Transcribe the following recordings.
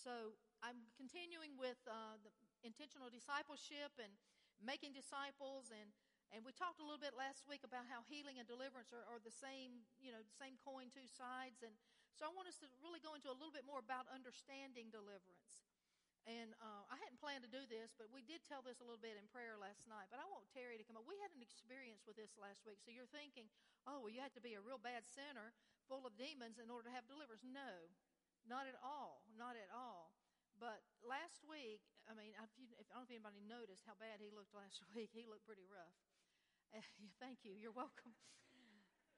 So I'm continuing with uh, the intentional discipleship and making disciples and and we talked a little bit last week about how healing and deliverance are, are the same, you know, same coin, two sides. And so I want us to really go into a little bit more about understanding deliverance. And uh, I hadn't planned to do this, but we did tell this a little bit in prayer last night. But I want Terry to come up. We had an experience with this last week. So you're thinking, oh, well, you have to be a real bad sinner full of demons in order to have deliverance. No, not at all. Not at all. But last week, I mean, if you, if, I don't know if anybody noticed how bad he looked last week. He looked pretty rough. Uh, thank you. You're welcome.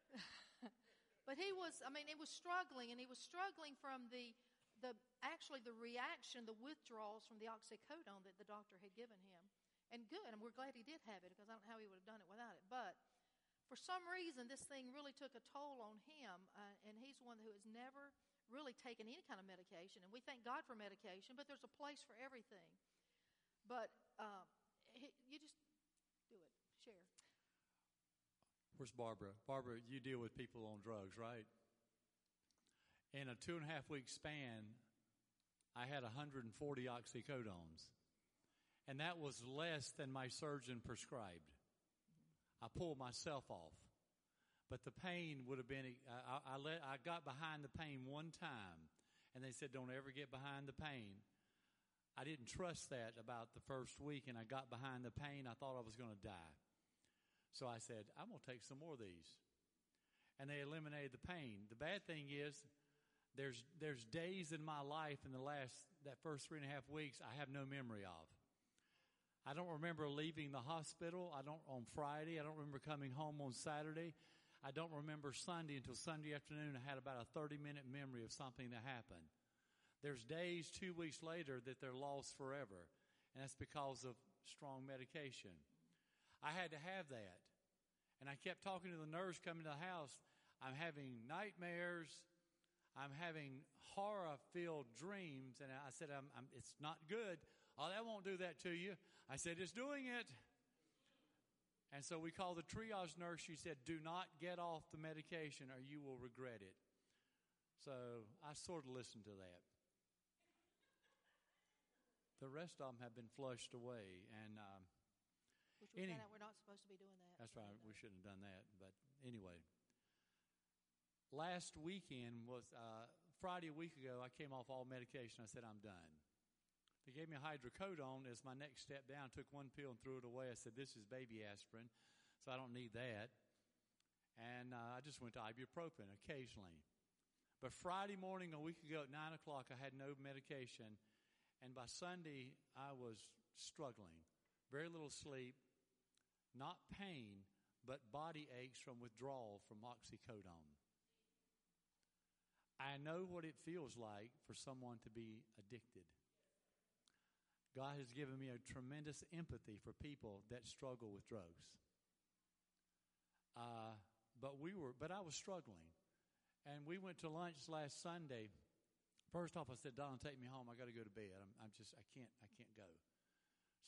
but he was, I mean, he was struggling, and he was struggling from the, the actually the reaction, the withdrawals from the oxycodone that the doctor had given him. And good, and we're glad he did have it because I don't know how he would have done it without it. But for some reason, this thing really took a toll on him, uh, and he's one who has never really taken any kind of medication. And we thank God for medication, but there's a place for everything. But uh, you just do it, share. Where's Barbara? Barbara, you deal with people on drugs, right? In a two and a half week span, I had 140 oxycodones. And that was less than my surgeon prescribed. I pulled myself off. But the pain would have been, I, I, let, I got behind the pain one time, and they said, don't ever get behind the pain. I didn't trust that about the first week, and I got behind the pain. I thought I was going to die. So I said, I'm going to take some more of these. And they eliminated the pain. The bad thing is, there's, there's days in my life in the last, that first three and a half weeks, I have no memory of. I don't remember leaving the hospital. I don't, on Friday. I don't remember coming home on Saturday. I don't remember Sunday until Sunday afternoon. I had about a 30 minute memory of something that happened. There's days two weeks later that they're lost forever. And that's because of strong medication. I had to have that. And I kept talking to the nurse coming to the house. I'm having nightmares. I'm having horror filled dreams. And I said, I'm, I'm, it's not good. Oh, that won't do that to you. I said, it's doing it. And so we called the triage nurse. She said, Do not get off the medication or you will regret it. So I sort of listened to that. The rest of them have been flushed away. And, um, Which we any, we're not supposed to be doing that. That's right. We shouldn't have done that. But anyway, last weekend was uh, Friday a week ago. I came off all medication. I said, I'm done. They gave me hydrocodone as my next step down. Took one pill and threw it away. I said, "This is baby aspirin, so I don't need that." And uh, I just went to ibuprofen occasionally. But Friday morning, a week ago at nine o'clock, I had no medication, and by Sunday I was struggling. Very little sleep, not pain, but body aches from withdrawal from oxycodone. I know what it feels like for someone to be addicted. God has given me a tremendous empathy for people that struggle with drugs. Uh, but we were, but I was struggling, and we went to lunch last Sunday. First off, I said, "Don, take me home. I got to go to bed. I'm, I'm, just, I can't, I can't go."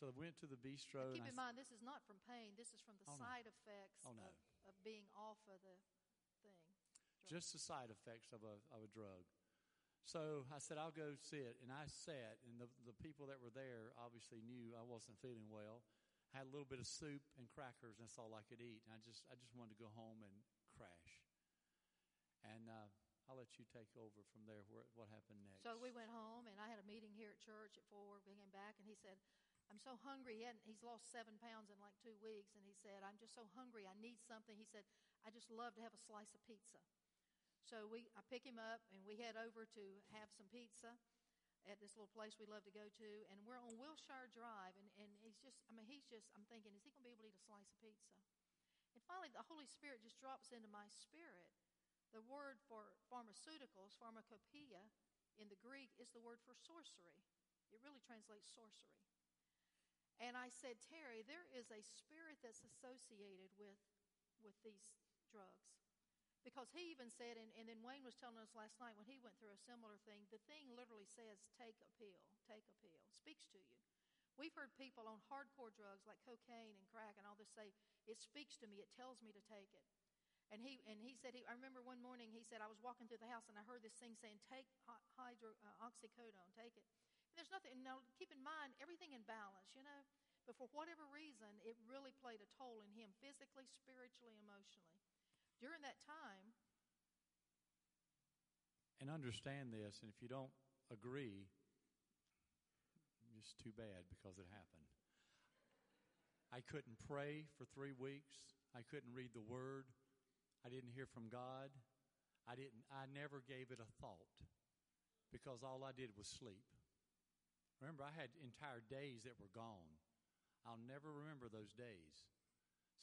So we went to the bistro. Now keep in mind, this is not from pain. This is from the oh, side no. effects oh, no. of, of, being off of the thing. Just the side effects of a of a drug. So I said, I'll go sit. And I sat, and the, the people that were there obviously knew I wasn't feeling well. Had a little bit of soup and crackers, and that's all I could eat. And I just, I just wanted to go home and crash. And uh, I'll let you take over from there. Where, what happened next? So we went home, and I had a meeting here at church at four. We came back, and he said, I'm so hungry. He he's lost seven pounds in like two weeks, and he said, I'm just so hungry. I need something. He said, I just love to have a slice of pizza. So we, I pick him up and we head over to have some pizza at this little place we love to go to, and we're on Wilshire Drive, and, and he's just, I mean, he's just, I'm thinking, is he going to be able to eat a slice of pizza? And finally, the Holy Spirit just drops into my spirit. The word for pharmaceuticals, pharmacopoeia, in the Greek is the word for sorcery. It really translates sorcery. And I said, Terry, there is a spirit that's associated with, with these drugs. Because he even said, and, and then Wayne was telling us last night when he went through a similar thing, the thing literally says, take a pill, take a pill, speaks to you. We've heard people on hardcore drugs like cocaine and crack and all this say, it speaks to me, it tells me to take it. And he and he said he, I remember one morning he said I was walking through the house and I heard this thing saying take hydro uh, oxycodone, take it. And there's nothing. Now keep in mind everything in balance, you know. But for whatever reason, it really played a toll in him physically, spiritually, emotionally. During that time, And understand this, and if you don't agree, just too bad because it happened. I couldn't pray for three weeks. I couldn't read the word. I didn't hear from God. I didn't I never gave it a thought because all I did was sleep. Remember, I had entire days that were gone. I'll never remember those days.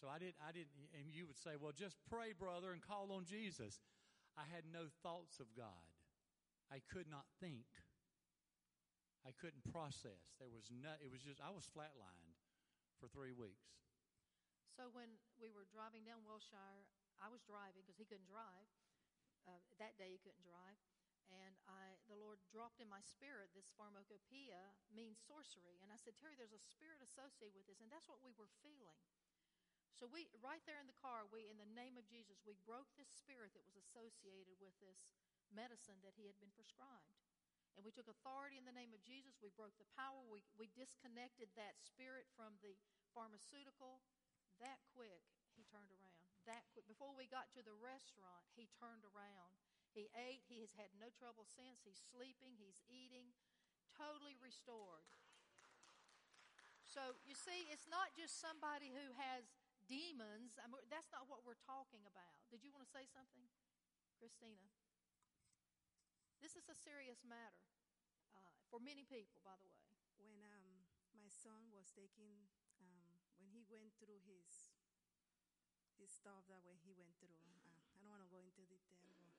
So I did I didn't and you would say, "Well, just pray, brother, and call on Jesus." I had no thoughts of God. I could not think. I couldn't process. There was no, it was just, I was flatlined for three weeks. So when we were driving down Wilshire, I was driving because he couldn't drive. Uh, that day he couldn't drive, and I, the Lord dropped in my spirit this pharmacopoeia means sorcery, and I said, Terry, there's a spirit associated with this, and that's what we were feeling. So we, right there in the car, we, in the name of Jesus, we broke this spirit that was associated with this medicine that he had been prescribed. And we took authority in the name of Jesus. We broke the power. We, we disconnected that spirit from the pharmaceutical. That quick, he turned around. That quick. Before we got to the restaurant, he turned around. He ate. He has had no trouble since. He's sleeping. He's eating. Totally restored. So you see, it's not just somebody who has demons. I mean, that's not what we're talking about. Did you want to say something, Christina? This is a serious matter uh, for many people, by the way. when um, my son was taking um, when he went through his his stuff that way he went through uh, i don't want to go into detail but,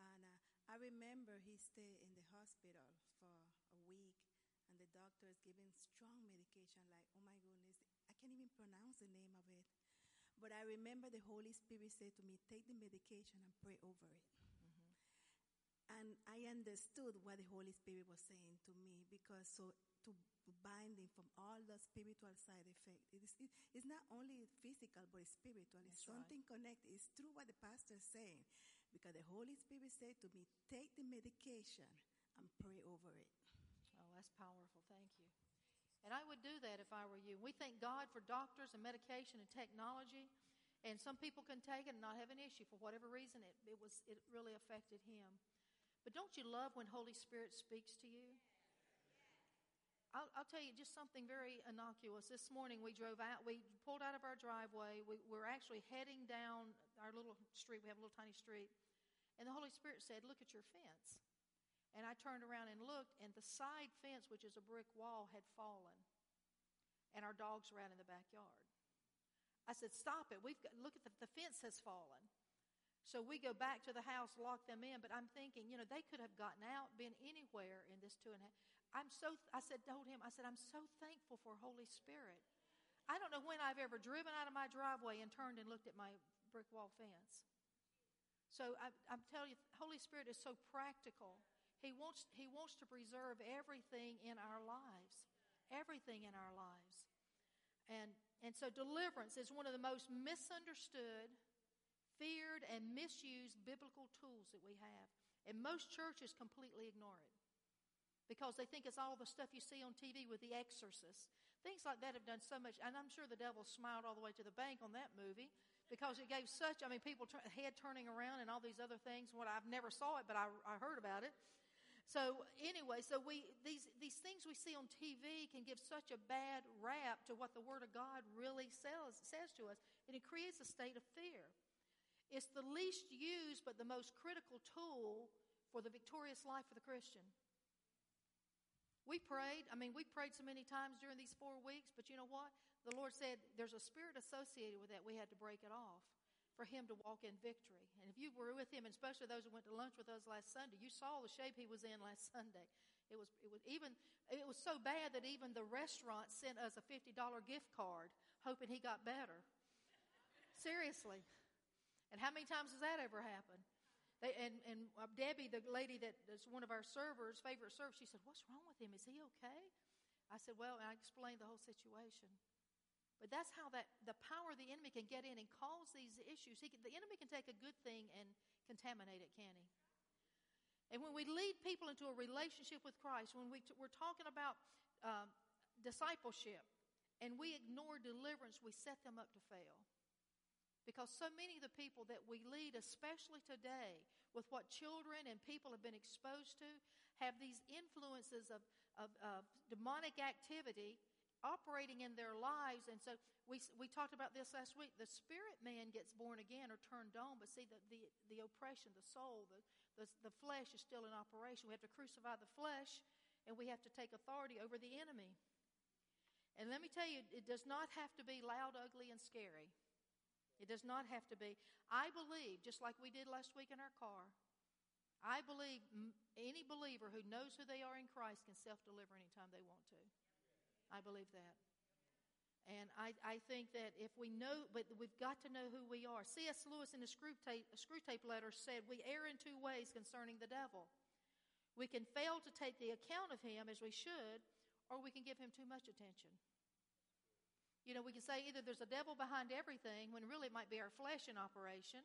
and uh, i remember he stayed in the hospital for a week and the doctor is giving strong medication like oh my goodness i can't even pronounce the name of it but i remember the holy spirit said to me take the medication and pray over it mm-hmm. and I understood what the Holy Spirit was saying to me because so to bind him from all the spiritual side effect. It is, it, it's not only physical but it's spiritual. It's That's right. something connected. It's true what the pastor is saying because the Holy Spirit said to me, take the medication and pray over it. Oh, that's powerful. Thank you. And I would do that if I were you. We thank God for doctors and medication and technology. And some people can take it and not have an issue for whatever reason. It, it was it really affected him. But don't you love when Holy Spirit speaks to you? I'll, I'll tell you just something very innocuous. This morning we drove out, we pulled out of our driveway. We were actually heading down our little street. We have a little tiny street. And the Holy Spirit said, Look at your fence. And I turned around and looked, and the side fence, which is a brick wall, had fallen. And our dogs were out in the backyard. I said, Stop it. We've got, look at the, the fence has fallen. So we go back to the house, lock them in. But I'm thinking, you know, they could have gotten out, been anywhere in this two and a half. I'm so, I said, told him, I said, I'm so thankful for Holy Spirit. I don't know when I've ever driven out of my driveway and turned and looked at my brick wall fence. So I, I'm telling you, Holy Spirit is so practical. He wants, he wants to preserve everything in our lives, everything in our lives. And, and so deliverance is one of the most misunderstood, feared, and misused biblical tools that we have. And most churches completely ignore it because they think it's all the stuff you see on TV with the exorcist. Things like that have done so much, and I'm sure the devil smiled all the way to the bank on that movie because it gave such, I mean, people tur- head turning around and all these other things. What I've never saw it, but I, I heard about it. So anyway, so we these these things we see on TV can give such a bad rap to what the Word of God really says says to us, and it creates a state of fear. It's the least used but the most critical tool for the victorious life of the Christian. We prayed. I mean, we prayed so many times during these four weeks, but you know what? The Lord said there's a spirit associated with that. We had to break it off for Him to walk in victory. And if you were with Him, and especially those who went to lunch with us last Sunday, you saw the shape He was in last Sunday. It was, it was even, it was so bad that even the restaurant sent us a $50 gift card hoping he got better. Seriously. And how many times has that ever happened? They, and and uh, Debbie, the lady that is one of our servers, favorite servers, she said, "What's wrong with him? Is he okay?" I said, "Well," I explained the whole situation. But that's how that the power of the enemy can get in and cause these issues. Can, the enemy can take a good thing and contaminate it, can he? And when we lead people into a relationship with Christ, when we we're talking about um, discipleship, and we ignore deliverance, we set them up to fail. Because so many of the people that we lead, especially today, with what children and people have been exposed to, have these influences of, of, of demonic activity operating in their lives. And so we, we talked about this last week. The spirit man gets born again or turned on, but see, the, the, the oppression, the soul, the, the, the flesh is still in operation. We have to crucify the flesh, and we have to take authority over the enemy. And let me tell you, it does not have to be loud, ugly, and scary. It does not have to be. I believe, just like we did last week in our car, I believe any believer who knows who they are in Christ can self deliver anytime they want to. I believe that. And I, I think that if we know, but we've got to know who we are. C.S. Lewis in the Screwtape Letter said, We err in two ways concerning the devil. We can fail to take the account of him as we should, or we can give him too much attention. You know, we can say either there's a devil behind everything, when really it might be our flesh in operation,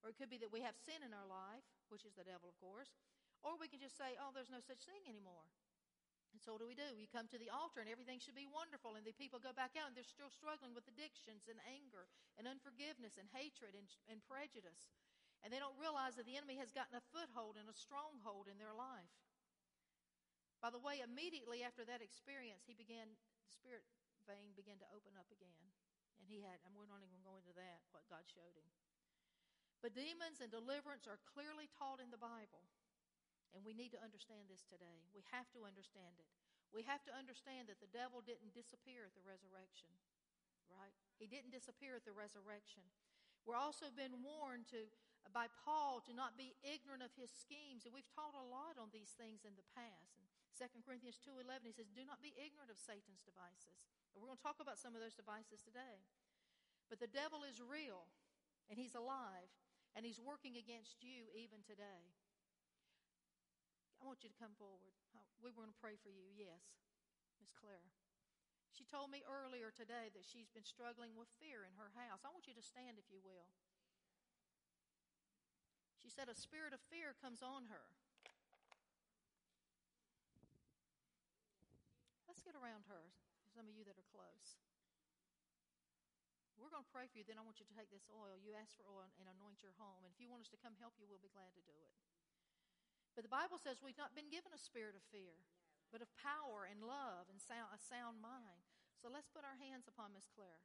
or it could be that we have sin in our life, which is the devil, of course, or we can just say, oh, there's no such thing anymore. And so what do we do? We come to the altar and everything should be wonderful, and the people go back out and they're still struggling with addictions and anger and unforgiveness and hatred and, and prejudice. And they don't realize that the enemy has gotten a foothold and a stronghold in their life. By the way, immediately after that experience, he began, the spirit vein began to open up again. And he had, and we're not even going into that, what God showed him. But demons and deliverance are clearly taught in the Bible. And we need to understand this today. We have to understand it. We have to understand that the devil didn't disappear at the resurrection, right? He didn't disappear at the resurrection. We're also been warned to by Paul to not be ignorant of his schemes, and we've taught a lot on these things in the past. In 2 Corinthians 2:11 he says, "Do not be ignorant of Satan's devices." And we're going to talk about some of those devices today. But the devil is real, and he's alive, and he's working against you even today. I want you to come forward. We were going to pray for you. Yes, Miss Claire. She told me earlier today that she's been struggling with fear in her house. I want you to stand, if you will. She said a spirit of fear comes on her. Let's get around her, some of you that are close. We're going to pray for you. Then I want you to take this oil. You ask for oil and anoint your home. And if you want us to come help you, we'll be glad to do it. But the Bible says we've not been given a spirit of fear, but of power and love and sound, a sound mind. So let's put our hands upon Miss Claire.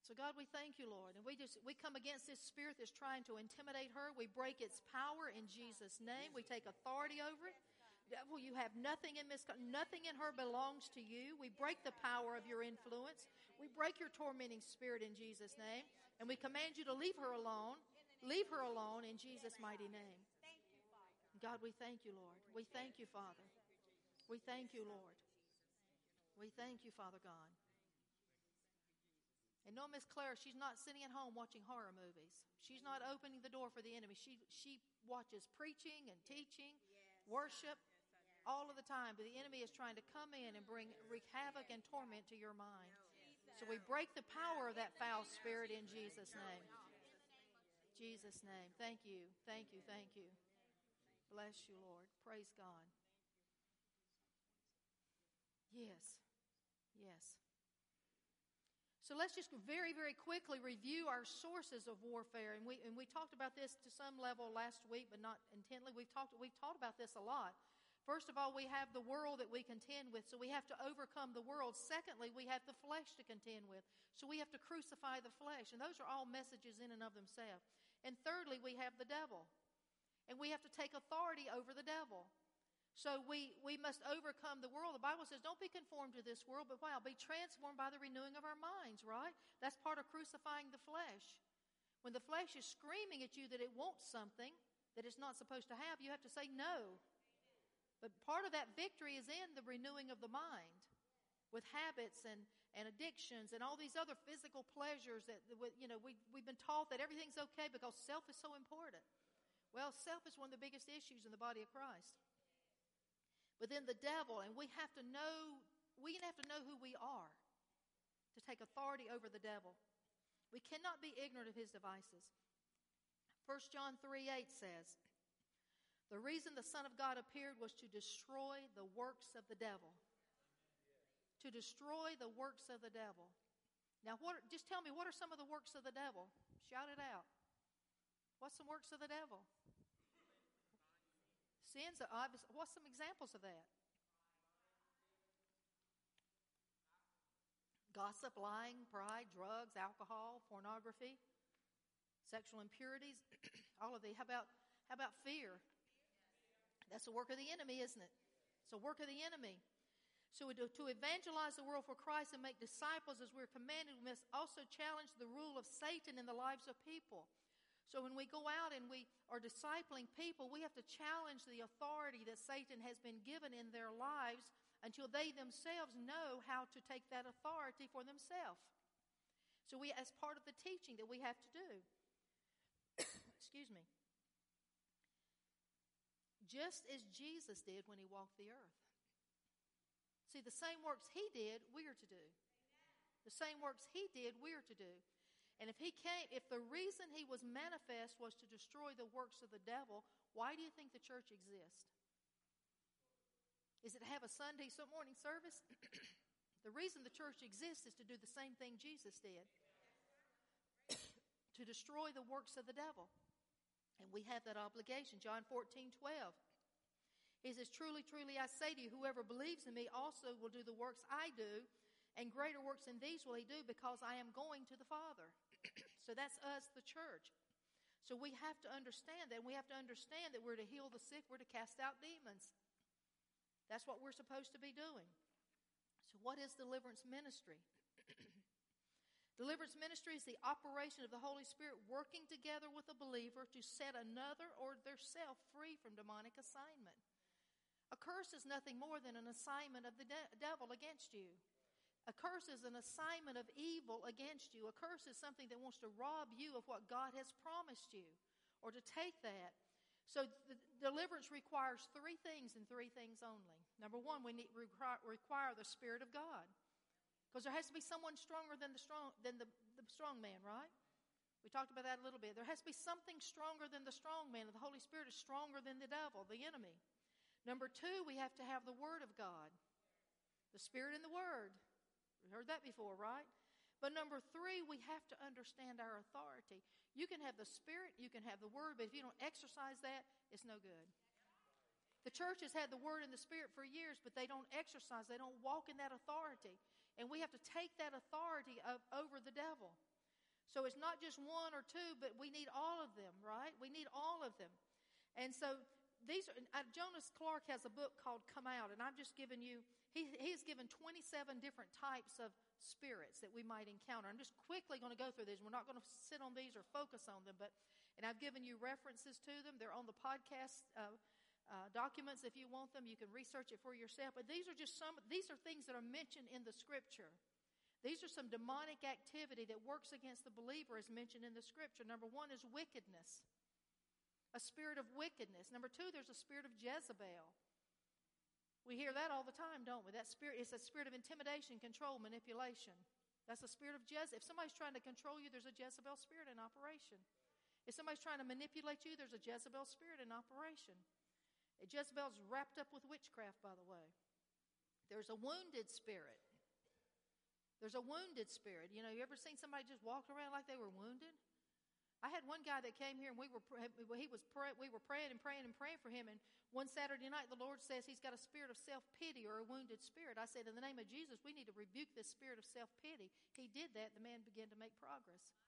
So God, we thank you, Lord, and we just we come against this spirit that's trying to intimidate her. We break its power in Jesus' name. We take authority over it. Devil, you have nothing in this. Nothing in her belongs to you. We break the power of your influence. We break your tormenting spirit in Jesus' name, and we command you to leave her alone. Leave her alone in Jesus' mighty name. God, we thank you, Lord. We thank you, Father. We thank you, Lord. We thank you, Father God. And no, Miss Claire, she's not sitting at home watching horror movies. She's not opening the door for the enemy. She she watches preaching and teaching, worship, all of the time. But the enemy is trying to come in and bring wreak havoc and torment to your mind. So we break the power of that foul spirit in Jesus' name. Jesus' name. Thank you. Thank you. Thank you. Bless you, Lord. Praise God. Yes. Yes. So let's just very, very quickly review our sources of warfare. And we, and we talked about this to some level last week, but not intently. We've talked, we've talked about this a lot. First of all, we have the world that we contend with, so we have to overcome the world. Secondly, we have the flesh to contend with, so we have to crucify the flesh. And those are all messages in and of themselves. And thirdly, we have the devil and we have to take authority over the devil. So we, we must overcome the world. The Bible says, don't be conformed to this world, but wow, be transformed by the renewing of our minds, right? That's part of crucifying the flesh. When the flesh is screaming at you that it wants something that it's not supposed to have, you have to say no. But part of that victory is in the renewing of the mind with habits and, and addictions and all these other physical pleasures that, you know, we, we've been taught that everything's okay because self is so important. Well, self is one of the biggest issues in the body of Christ. But then the devil, and we have to know, we have to know who we are. to take authority over the devil. We cannot be ignorant of his devices. 1 John 3 8 says, The reason the Son of God appeared was to destroy the works of the devil. To destroy the works of the devil. Now, what, just tell me, what are some of the works of the devil? Shout it out. What's some works of the devil? Sins are obvious. What's some examples of that? Gossip, lying, pride, drugs, alcohol, pornography, sexual impurities, all of these. How about, how about fear? That's the work of the enemy, isn't it? It's the work of the enemy. So to evangelize the world for Christ and make disciples as we're commanded, we must also challenge the rule of Satan in the lives of people. So when we go out and we are discipling people, we have to challenge the authority that Satan has been given in their lives until they themselves know how to take that authority for themselves. So we, as part of the teaching that we have to do, excuse me, just as Jesus did when he walked the earth. See, the same works he did, we are to do. The same works he did, we are to do. And if he came, if the reason he was manifest was to destroy the works of the devil, why do you think the church exists? Is it to have a Sunday morning service? the reason the church exists is to do the same thing Jesus did to destroy the works of the devil. And we have that obligation. John 14, 12. He says, Truly, truly, I say to you, whoever believes in me also will do the works I do, and greater works than these will he do, because I am going to the Father. so that's us, the church. So we have to understand that. We have to understand that we're to heal the sick, we're to cast out demons. That's what we're supposed to be doing. So, what is deliverance ministry? deliverance ministry is the operation of the Holy Spirit working together with a believer to set another or their self free from demonic assignment. A curse is nothing more than an assignment of the de- devil against you. A curse is an assignment of evil against you. A curse is something that wants to rob you of what God has promised you or to take that so deliverance requires three things and three things only. Number one, we need require, require the Spirit of God. Because there has to be someone stronger than the strong than the, the strong man, right? We talked about that a little bit. There has to be something stronger than the strong man. The Holy Spirit is stronger than the devil, the enemy. Number two, we have to have the Word of God. The Spirit and the Word. Heard that before, right? But number three, we have to understand our authority. You can have the Spirit, you can have the Word, but if you don't exercise that, it's no good. The church has had the Word and the Spirit for years, but they don't exercise, they don't walk in that authority. And we have to take that authority of, over the devil. So it's not just one or two, but we need all of them, right? We need all of them. And so these are, uh, Jonas Clark has a book called Come Out, and I've just given you, he, has given 27 different types of spirits that we might encounter. I'm just quickly going to go through these. We're not going to sit on these or focus on them, but and I've given you references to them. They're on the podcast uh, uh, documents if you want them. You can research it for yourself. But these are just some. These are things that are mentioned in the Scripture. These are some demonic activity that works against the believer, as mentioned in the Scripture. Number one is wickedness, a spirit of wickedness. Number two, there's a spirit of Jezebel. We hear that all the time, don't we? That spirit is a spirit of intimidation, control, manipulation. That's a spirit of Jezebel. If somebody's trying to control you, there's a Jezebel spirit in operation. If somebody's trying to manipulate you, there's a Jezebel spirit in operation. Jezebel's wrapped up with witchcraft, by the way. There's a wounded spirit. There's a wounded spirit. You know, you ever seen somebody just walk around like they were wounded? I had one guy that came here and we were he was pray, we were praying and praying and praying for him and one Saturday night the Lord says he's got a spirit of self-pity or a wounded spirit. I said in the name of Jesus we need to rebuke this spirit of self-pity. He did that the man began to make progress.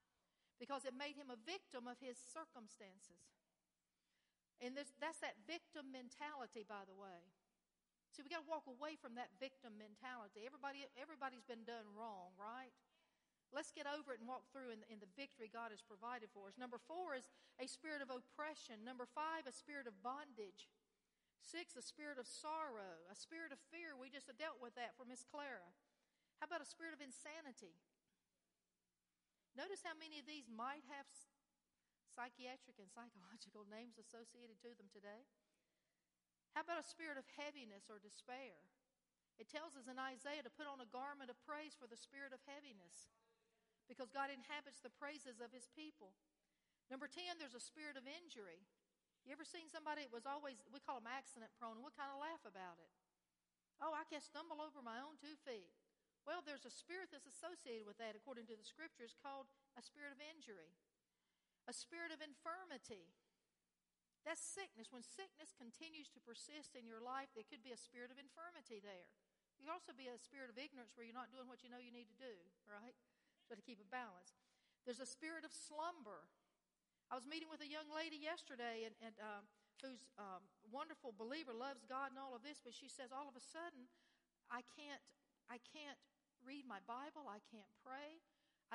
Because it made him a victim of his circumstances. And that's that victim mentality by the way. See, we got to walk away from that victim mentality. Everybody everybody's been done wrong, right? Let's get over it and walk through in, in the victory God has provided for us. Number four is a spirit of oppression. Number five, a spirit of bondage. Six, a spirit of sorrow, a spirit of fear. We just dealt with that for Miss Clara. How about a spirit of insanity? Notice how many of these might have psychiatric and psychological names associated to them today. How about a spirit of heaviness or despair? It tells us in Isaiah to put on a garment of praise for the spirit of heaviness because God inhabits the praises of his people. Number 10, there's a spirit of injury. You ever seen somebody that was always, we call them accident prone, and we kind of laugh about it. Oh, I can stumble over my own two feet. Well, there's a spirit that's associated with that, according to the scriptures, called a spirit of injury, a spirit of infirmity. That's sickness. When sickness continues to persist in your life, there could be a spirit of infirmity there. You could also be a spirit of ignorance where you're not doing what you know you need to do, right? So to keep a balance. There's a spirit of slumber. I was meeting with a young lady yesterday and, and uh, who's a um, wonderful believer, loves God and all of this, but she says all of a sudden, I can't, I can't read my Bible. I can't pray.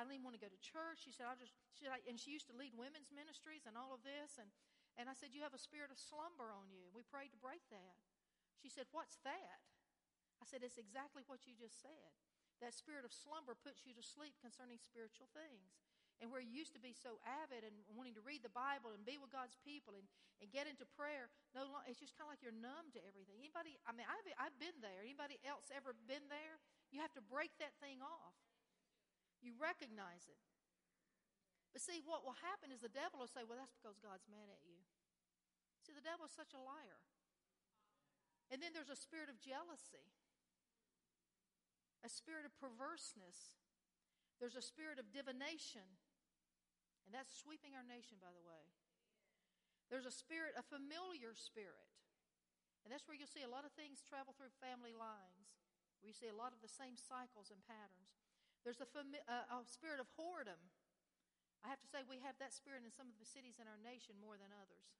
I don't even want to go to church. She said, I just, she said, and she used to lead women's ministries and all of this. And and I said, You have a spirit of slumber on you. We prayed to break that. She said, What's that? I said, It's exactly what you just said. That spirit of slumber puts you to sleep concerning spiritual things. And where you used to be so avid and wanting to read the Bible and be with God's people and, and get into prayer, no it's just kind of like you're numb to everything. Anybody, I mean, I've, I've been there. Anybody else ever been there? You have to break that thing off. You recognize it. But see, what will happen is the devil will say, well, that's because God's mad at you. See, the devil is such a liar. And then there's a spirit of jealousy, a spirit of perverseness. There's a spirit of divination. And that's sweeping our nation, by the way. There's a spirit, a familiar spirit. And that's where you'll see a lot of things travel through family lines, where you see a lot of the same cycles and patterns. There's a, fami- a spirit of whoredom. I have to say, we have that spirit in some of the cities in our nation more than others.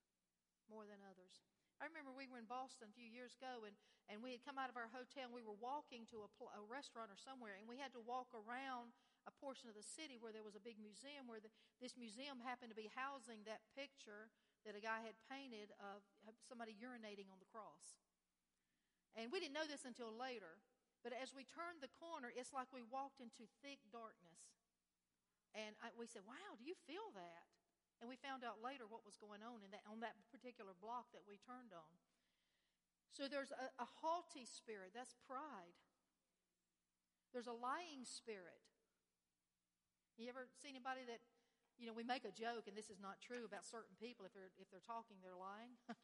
More than others. I remember we were in Boston a few years ago, and, and we had come out of our hotel, and we were walking to a, pl- a restaurant or somewhere, and we had to walk around a portion of the city where there was a big museum, where the, this museum happened to be housing that picture that a guy had painted of somebody urinating on the cross. And we didn't know this until later, but as we turned the corner, it's like we walked into thick darkness. And I, we said, Wow, do you feel that? And we found out later what was going on in that, on that particular block that we turned on. So there's a, a haughty spirit, that's pride. There's a lying spirit. You ever see anybody that, you know, we make a joke, and this is not true about certain people. If they're, if they're talking, they're lying.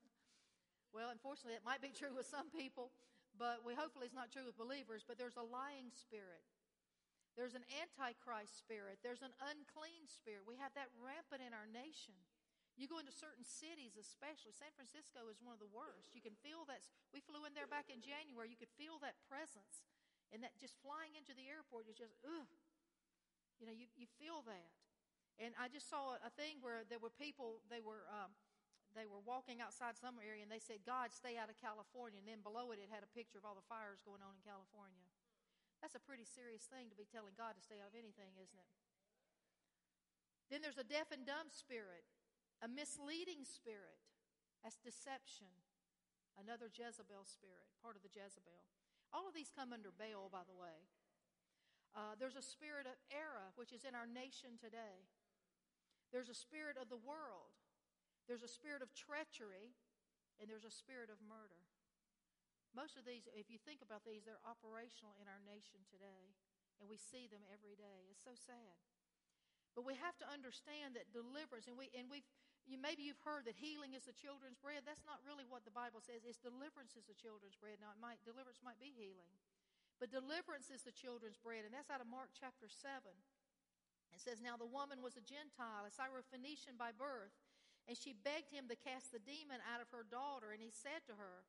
well, unfortunately, it might be true with some people, but we hopefully it's not true with believers. But there's a lying spirit. There's an antichrist spirit. There's an unclean spirit. We have that rampant in our nation. You go into certain cities, especially San Francisco is one of the worst. You can feel that. We flew in there back in January. You could feel that presence, and that just flying into the airport is just ugh. You know, you, you feel that. And I just saw a thing where there were people. They were um, they were walking outside some area, and they said, "God, stay out of California." And then below it, it had a picture of all the fires going on in California. That's a pretty serious thing to be telling God to stay out of anything, isn't it? Then there's a deaf and dumb spirit, a misleading spirit. That's deception. Another Jezebel spirit, part of the Jezebel. All of these come under Baal, by the way. Uh, there's a spirit of error, which is in our nation today. There's a spirit of the world. There's a spirit of treachery, and there's a spirit of murder. Most of these, if you think about these, they're operational in our nation today, and we see them every day. It's so sad. But we have to understand that deliverance, and we and we've you, maybe you've heard that healing is the children's bread. That's not really what the Bible says. It's deliverance is the children's bread. Now, it might deliverance might be healing, but deliverance is the children's bread, and that's out of Mark chapter seven. It says, "Now the woman was a Gentile, a Syrophoenician by birth, and she begged him to cast the demon out of her daughter. And he said to her."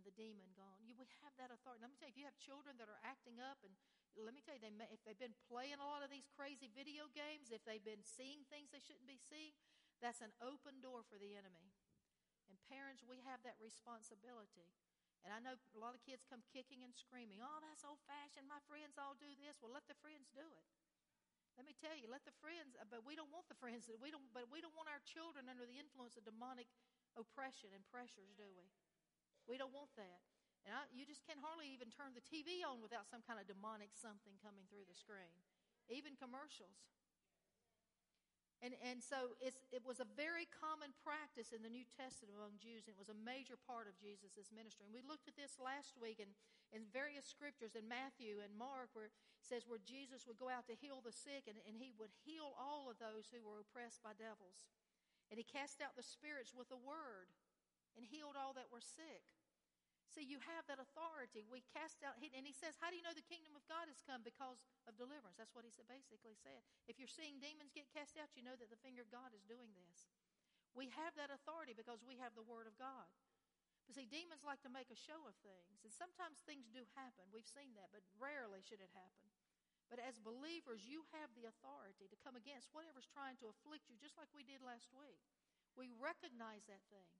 And the demon gone. You, we have that authority. Let me tell you, if you have children that are acting up and let me tell you, they may, if they've been playing a lot of these crazy video games, if they've been seeing things they shouldn't be seeing, that's an open door for the enemy. And parents, we have that responsibility. And I know a lot of kids come kicking and screaming, oh, that's old fashioned. My friends all do this. Well, let the friends do it. Let me tell you, let the friends, uh, but we don't want the friends we don't, but we don't want our children under the influence of demonic oppression and pressures, do we? We don't want that. And I, you just can hardly even turn the TV on without some kind of demonic something coming through the screen, even commercials. And, and so it was a very common practice in the New Testament among Jews, and it was a major part of Jesus' ministry. And we looked at this last week in, in various scriptures in Matthew and Mark, where it says where Jesus would go out to heal the sick, and, and he would heal all of those who were oppressed by devils. And he cast out the spirits with a word and healed all that were sick. See, you have that authority. We cast out, and he says, How do you know the kingdom of God has come? Because of deliverance. That's what he basically said. If you're seeing demons get cast out, you know that the finger of God is doing this. We have that authority because we have the word of God. But see, demons like to make a show of things. And sometimes things do happen. We've seen that, but rarely should it happen. But as believers, you have the authority to come against whatever's trying to afflict you, just like we did last week. We recognize that thing.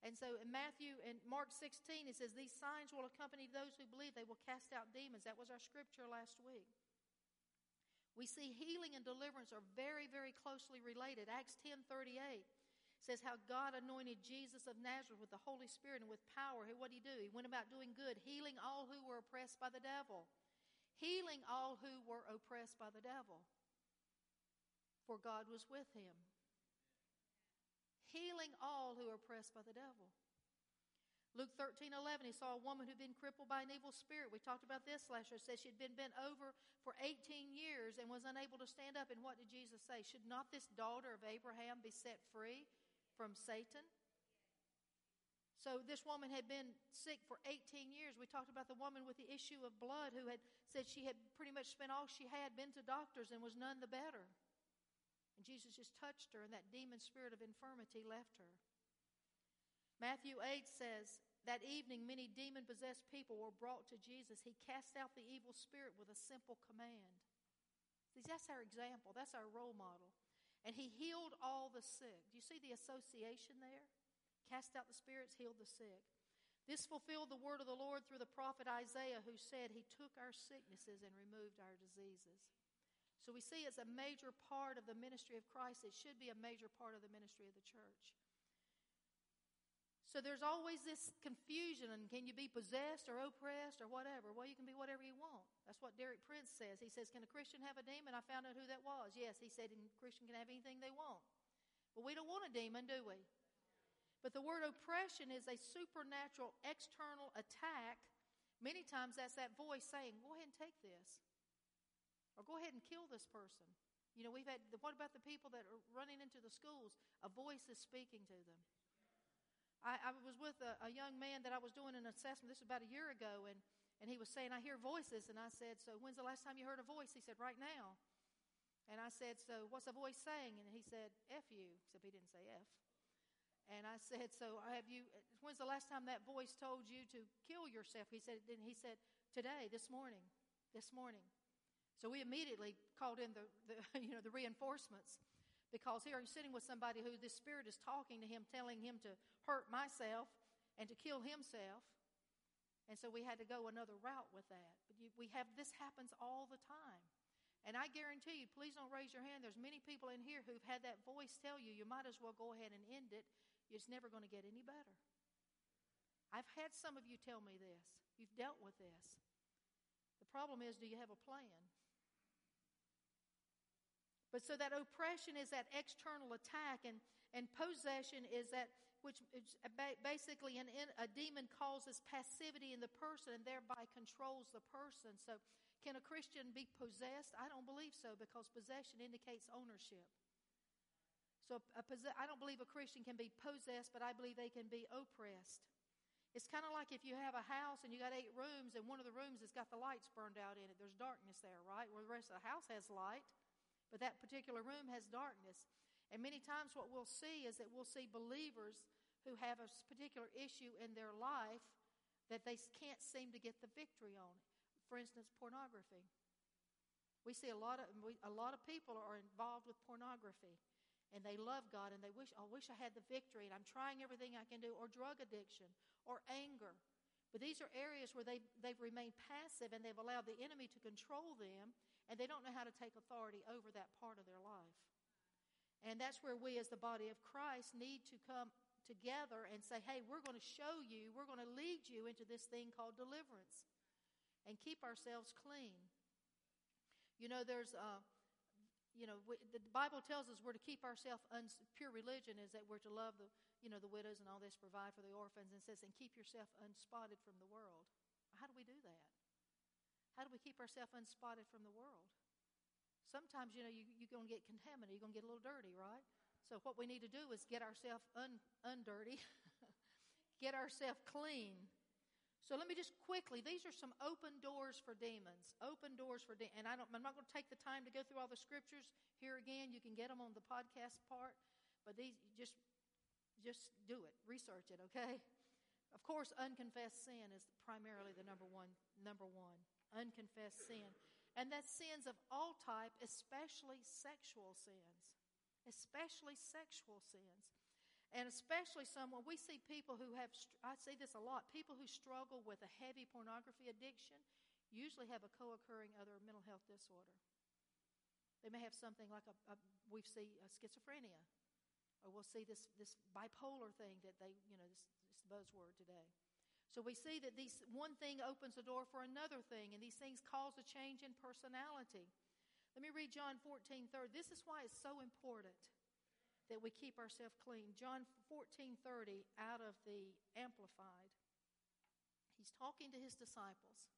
And so in Matthew and Mark 16, it says, These signs will accompany those who believe. They will cast out demons. That was our scripture last week. We see healing and deliverance are very, very closely related. Acts 10 38 says how God anointed Jesus of Nazareth with the Holy Spirit and with power. What did he do? He went about doing good, healing all who were oppressed by the devil. Healing all who were oppressed by the devil. For God was with him healing all who are oppressed by the devil. Luke 13, 11, he saw a woman who'd been crippled by an evil spirit. We talked about this last year. It says she'd been bent over for 18 years and was unable to stand up. And what did Jesus say? Should not this daughter of Abraham be set free from Satan? So this woman had been sick for 18 years. We talked about the woman with the issue of blood who had said she had pretty much spent all she had, been to doctors, and was none the better. And Jesus just touched her, and that demon spirit of infirmity left her. Matthew 8 says, That evening, many demon possessed people were brought to Jesus. He cast out the evil spirit with a simple command. See, that's our example, that's our role model. And he healed all the sick. Do you see the association there? Cast out the spirits, healed the sick. This fulfilled the word of the Lord through the prophet Isaiah, who said, He took our sicknesses and removed our diseases. So we see it's a major part of the ministry of Christ. It should be a major part of the ministry of the church. So there's always this confusion and can you be possessed or oppressed or whatever? Well, you can be whatever you want. That's what Derek Prince says. He says, Can a Christian have a demon? I found out who that was. Yes, he said, a Christian can have anything they want. But we don't want a demon, do we? But the word oppression is a supernatural external attack. Many times that's that voice saying, Go ahead and take this. Or go ahead and kill this person. You know, we've had, what about the people that are running into the schools? A voice is speaking to them. I, I was with a, a, young man that I was doing an assessment, this was about a year ago, and, and he was saying, I hear voices. And I said, So when's the last time you heard a voice? He said, Right now. And I said, So what's the voice saying? And he said, F you, except he didn't say F. And I said, So have you, when's the last time that voice told you to kill yourself? He said, He said, Today, this morning, this morning. So we immediately called in the, the, you know, the reinforcements because here I'm sitting with somebody who this spirit is talking to him, telling him to hurt myself and to kill himself. And so we had to go another route with that. But you, we have this happens all the time. And I guarantee you, please don't raise your hand. There's many people in here who've had that voice tell you, you might as well go ahead and end it. It's never going to get any better. I've had some of you tell me this. You've dealt with this. The problem is, do you have a plan? But so that oppression is that external attack, and, and possession is that which is basically an, a demon causes passivity in the person and thereby controls the person. So, can a Christian be possessed? I don't believe so because possession indicates ownership. So, I don't believe a Christian can be possessed, but I believe they can be oppressed. It's kind of like if you have a house and you got eight rooms, and one of the rooms has got the lights burned out in it. There's darkness there, right? Where the rest of the house has light but that particular room has darkness. And many times, what we'll see is that we'll see believers who have a particular issue in their life that they can't seem to get the victory on. For instance, pornography. We see a lot of we, a lot of people are involved with pornography, and they love God and they wish, I wish I had the victory, and I'm trying everything I can do. Or drug addiction, or anger. But these are areas where they they've remained passive and they've allowed the enemy to control them, and they don't know how to take authority over that part of their life. And that's where we, as the body of Christ, need to come together and say, hey, we're going to show you, we're going to lead you into this thing called deliverance and keep ourselves clean. You know, there's, uh, you know, we, the Bible tells us we're to keep ourselves, uns- pure religion is that we're to love the, you know, the widows and all this, provide for the orphans, and says, and keep yourself unspotted from the world. How do we do that? How do we keep ourselves unspotted from the world? Sometimes, you know, you, you're going to get contaminated. You're going to get a little dirty, right? So what we need to do is get ourselves un, undirty, get ourselves clean. So let me just quickly, these are some open doors for demons. Open doors for demons. And I don't, I'm not going to take the time to go through all the scriptures. Here again, you can get them on the podcast part. But these, just, just do it. Research it, okay? Of course, unconfessed sin is primarily the number one, number one. Unconfessed sin. And that's sins of all type, especially sexual sins. Especially sexual sins. And especially someone, we see people who have, I see this a lot, people who struggle with a heavy pornography addiction usually have a co occurring other mental health disorder. They may have something like a, a we see a schizophrenia, or we'll see this, this bipolar thing that they, you know, this, this buzzword today. So we see that these one thing opens the door for another thing, and these things cause a change in personality. Let me read John 14, 30. This is why it's so important that we keep ourselves clean. John 14 30 out of the Amplified. He's talking to his disciples.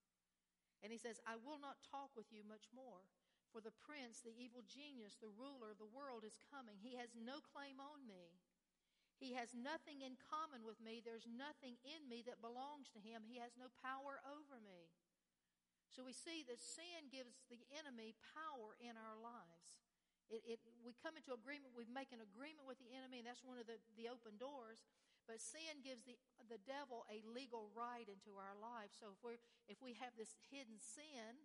And he says, I will not talk with you much more, for the prince, the evil genius, the ruler of the world is coming. He has no claim on me. He has nothing in common with me. There's nothing in me that belongs to him. He has no power over me. So we see that sin gives the enemy power in our lives. It, it, we come into agreement, we make an agreement with the enemy, and that's one of the, the open doors. But sin gives the, the devil a legal right into our lives. So if, we're, if we have this hidden sin,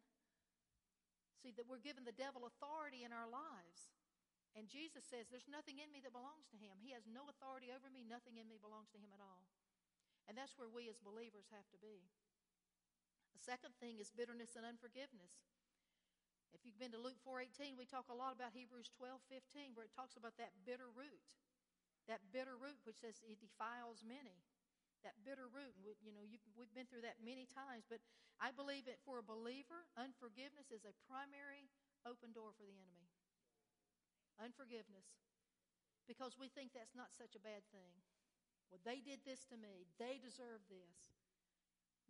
see that we're giving the devil authority in our lives. And Jesus says, There's nothing in me that belongs to him. He has no authority over me. Nothing in me belongs to him at all. And that's where we as believers have to be. The second thing is bitterness and unforgiveness. If you've been to Luke 4:18, we talk a lot about Hebrews 12:15 where it talks about that bitter root. That bitter root which says it defiles many. That bitter root, you know, we've been through that many times, but I believe that for a believer, unforgiveness is a primary open door for the enemy. Unforgiveness. Because we think that's not such a bad thing. Well, they did this to me. They deserve this.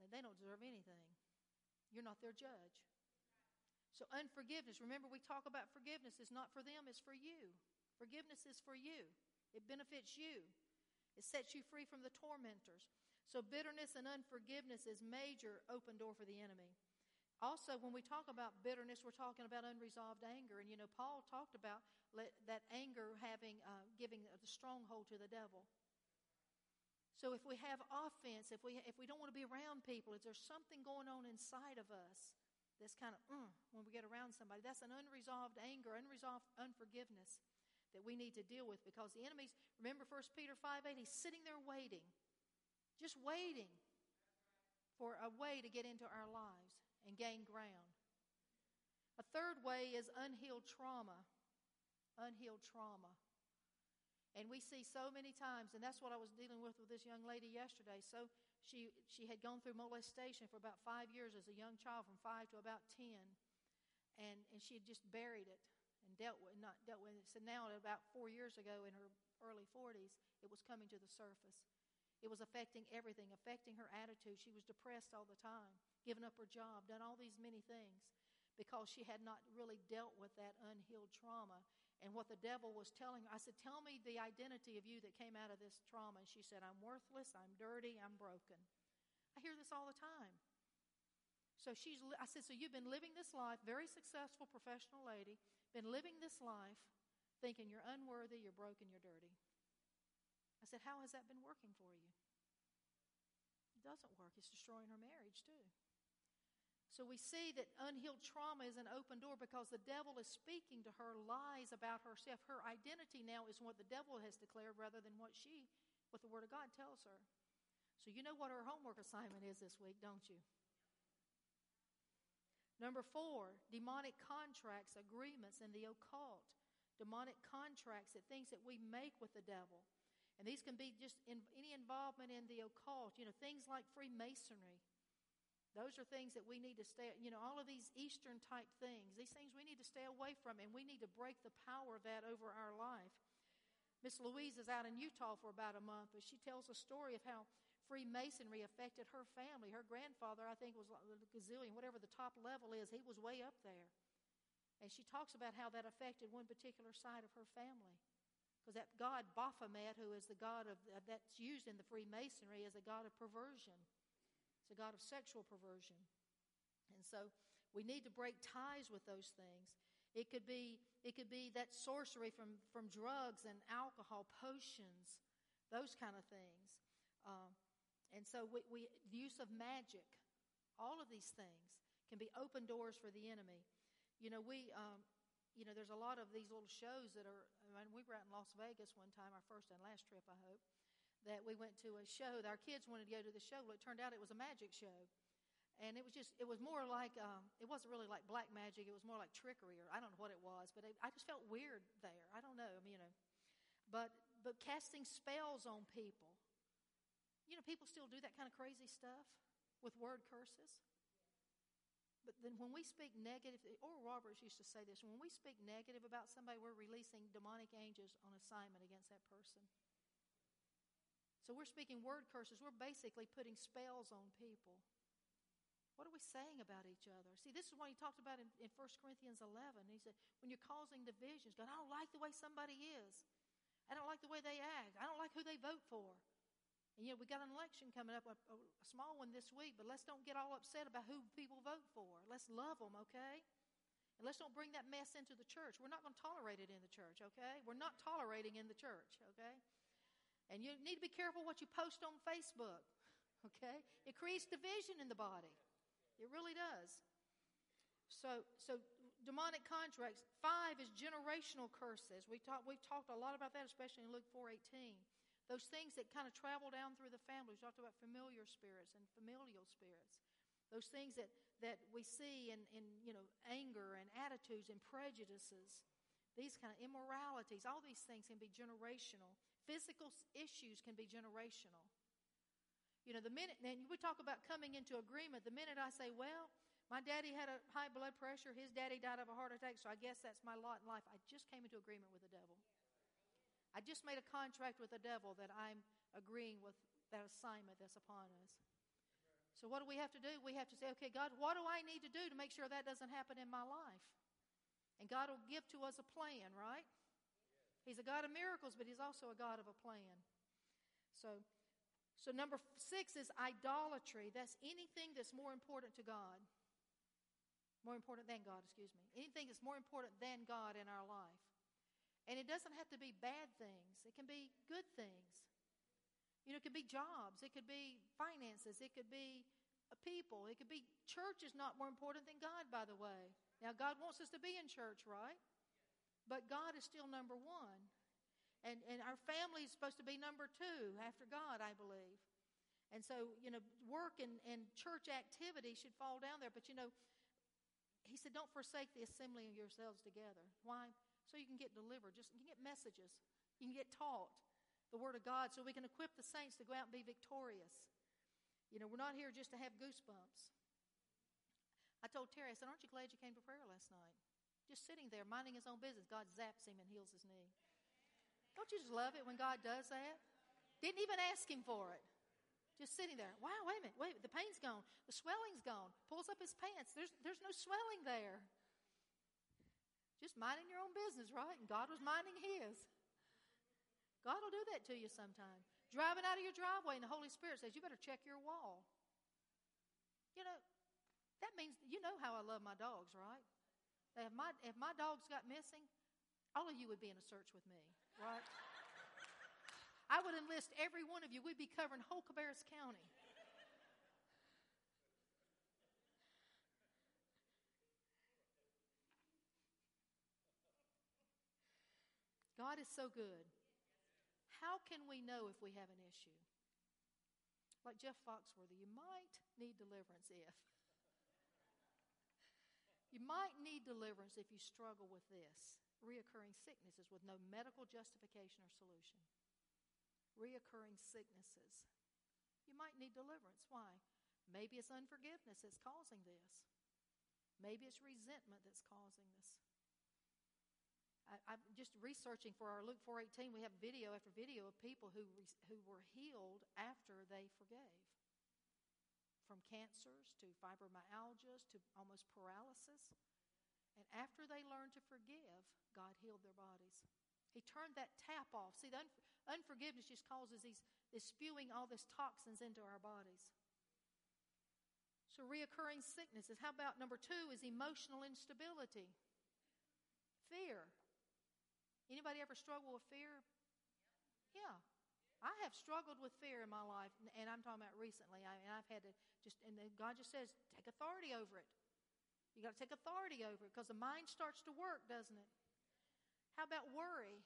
they don't deserve anything. You're not their judge. So, unforgiveness, remember we talk about forgiveness it's not for them, it's for you. Forgiveness is for you, it benefits you, it sets you free from the tormentors. So, bitterness and unforgiveness is major open door for the enemy. Also, when we talk about bitterness, we're talking about unresolved anger. And you know, Paul talked about that anger having, uh, giving the stronghold to the devil. So if we have offense, if we, if we don't want to be around people, if there's something going on inside of us this kind of mm, when we get around somebody. That's an unresolved anger, unresolved unforgiveness that we need to deal with because the enemy's, remember 1 Peter 5 8, he's sitting there waiting, just waiting for a way to get into our lives and gain ground. A third way is unhealed trauma. Unhealed trauma. And we see so many times, and that's what I was dealing with with this young lady yesterday. So she, she had gone through molestation for about five years as a young child, from five to about 10. And, and she had just buried it dealt with, not dealt with it. So now, about four years ago, in her early 40s, it was coming to the surface. It was affecting everything, affecting her attitude. She was depressed all the time, given up her job, done all these many things because she had not really dealt with that unhealed trauma and what the devil was telling her. I said, Tell me the identity of you that came out of this trauma. And she said, I'm worthless, I'm dirty, I'm broken. I hear this all the time. So she's, I said, So you've been living this life, very successful professional lady, been living this life thinking you're unworthy, you're broken, you're dirty. I said, How has that been working for you? It doesn't work. It's destroying her marriage, too. So we see that unhealed trauma is an open door because the devil is speaking to her lies about herself. Her identity now is what the devil has declared rather than what she, what the Word of God tells her. So you know what her homework assignment is this week, don't you? Number four, demonic contracts, agreements, and the occult. Demonic contracts that things that we make with the devil. And these can be just in, any involvement in the occult, you know, things like Freemasonry. Those are things that we need to stay, you know, all of these Eastern type things, these things we need to stay away from, and we need to break the power of that over our life. Miss Louise is out in Utah for about a month, but she tells a story of how Freemasonry affected her family. Her grandfather, I think, was a gazillion, whatever the top level is, he was way up there. And she talks about how that affected one particular side of her family. Because that god Baphomet, who is the god of, that's used in the Freemasonry, is a god of perversion. It's a god of sexual perversion. And so we need to break ties with those things. It could be, it could be that sorcery from, from drugs and alcohol, potions, those kind of things. Uh, and so we, we, the use of magic, all of these things can be open doors for the enemy. You know, we, um, you know, there's a lot of these little shows that are. I mean, we were out in Las Vegas one time, our first and last trip, I hope, that we went to a show. that Our kids wanted to go to the show. Well, it turned out it was a magic show, and it was just. It was more like. Um, it wasn't really like black magic. It was more like trickery, or I don't know what it was, but it, I just felt weird there. I don't know. I mean, you know, but but casting spells on people. You know, people still do that kind of crazy stuff with word curses. But then when we speak negative, Oral Roberts used to say this when we speak negative about somebody, we're releasing demonic angels on assignment against that person. So we're speaking word curses. We're basically putting spells on people. What are we saying about each other? See, this is what he talked about in, in 1 Corinthians 11. He said, when you're causing divisions, God, I don't like the way somebody is. I don't like the way they act. I don't like who they vote for. And you know, we got an election coming up, a, a, small one this week, but let's don't get all upset about who people vote for. Let's love them, okay? And let's don't bring that mess into the church. We're not going to tolerate it in the church, okay? We're not tolerating in the church, okay? And you need to be careful what you post on Facebook, okay? It creates division in the body. It really does. So, so demonic contracts. Five is generational curses. We talk, we've talked a lot about that, especially in Luke 4.18. Those things that kind of travel down through the family. We talked about familiar spirits and familial spirits. Those things that, that we see in, in you know, anger and attitudes and prejudices. These kind of immoralities, all these things can be generational. Physical issues can be generational. You know, the minute, and we talk about coming into agreement, the minute I say, well, my daddy had a high blood pressure, his daddy died of a heart attack, so I guess that's my lot in life. I just came into agreement with the devil. I just made a contract with the devil that I'm agreeing with that assignment that's upon us. So, what do we have to do? We have to say, okay, God, what do I need to do to make sure that doesn't happen in my life? And God will give to us a plan, right? He's a God of miracles, but He's also a God of a plan. So, so number six is idolatry. That's anything that's more important to God. More important than God, excuse me. Anything that's more important than God in our life. And it doesn't have to be bad things, it can be good things. You know, it could be jobs, it could be finances, it could be uh, people, it could be church is not more important than God, by the way. Now, God wants us to be in church, right? But God is still number one. And, and our family is supposed to be number two after God, I believe. And so, you know, work and, and church activity should fall down there. But, you know, he said, don't forsake the assembling of yourselves together. Why? So you can get delivered. Just you can get messages. You can get taught the Word of God so we can equip the saints to go out and be victorious. You know, we're not here just to have goosebumps. I told Terry, I said, Aren't you glad you came to prayer last night? Just sitting there, minding his own business. God zaps him and heals his knee. Don't you just love it when God does that? Didn't even ask him for it. Just sitting there. Wow, wait a minute. Wait, the pain's gone. The swelling's gone. Pulls up his pants. There's, there's no swelling there. Just minding your own business, right? And God was minding his. God will do that to you sometime. Driving out of your driveway, and the Holy Spirit says, You better check your wall. You know, that means you know how I love my dogs, right? If my, if my dogs got missing, all of you would be in a search with me, right? I would enlist every one of you. We'd be covering whole Cabarrus County. God is so good. How can we know if we have an issue? Like Jeff Foxworthy, you might need deliverance if. You might need deliverance if you struggle with this reoccurring sicknesses with no medical justification or solution. Reoccurring sicknesses. You might need deliverance. Why? Maybe it's unforgiveness that's causing this. Maybe it's resentment that's causing this. I, am just researching for our Luke 4:18. We have video after video of people who who were healed after they forgave, from cancers to fibromyalgia to almost paralysis. And after they learned to forgive, God healed their bodies. He turned that tap off. See, the un- unforgiveness just causes these, this spewing all this toxins into our bodies. So, reoccurring sicknesses. How about number two is emotional instability? Fear. Anybody ever struggle with fear? Yeah. I have struggled with fear in my life, and I'm talking about recently. I, and I've had to just, and God just says, take authority over it. You got to take authority over it because the mind starts to work, doesn't it? How about worry,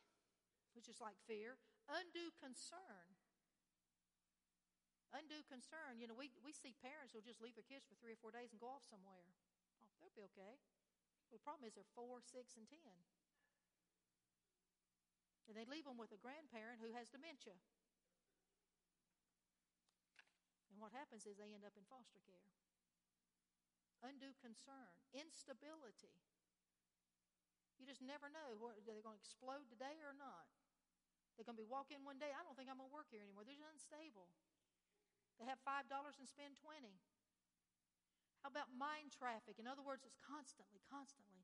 which is like fear? Undue concern. Undue concern. You know, we, we see parents who'll just leave their kids for three or four days and go off somewhere. Oh, they'll be okay. Well, the problem is they're four, six, and ten. And they leave them with a grandparent who has dementia. And what happens is they end up in foster care undue concern, instability. You just never know. Are they're going to explode today or not? They're going to be walking one day. I don't think I'm going to work here anymore. They're just unstable. They have $5 and spend 20 How about mind traffic? In other words, it's constantly, constantly.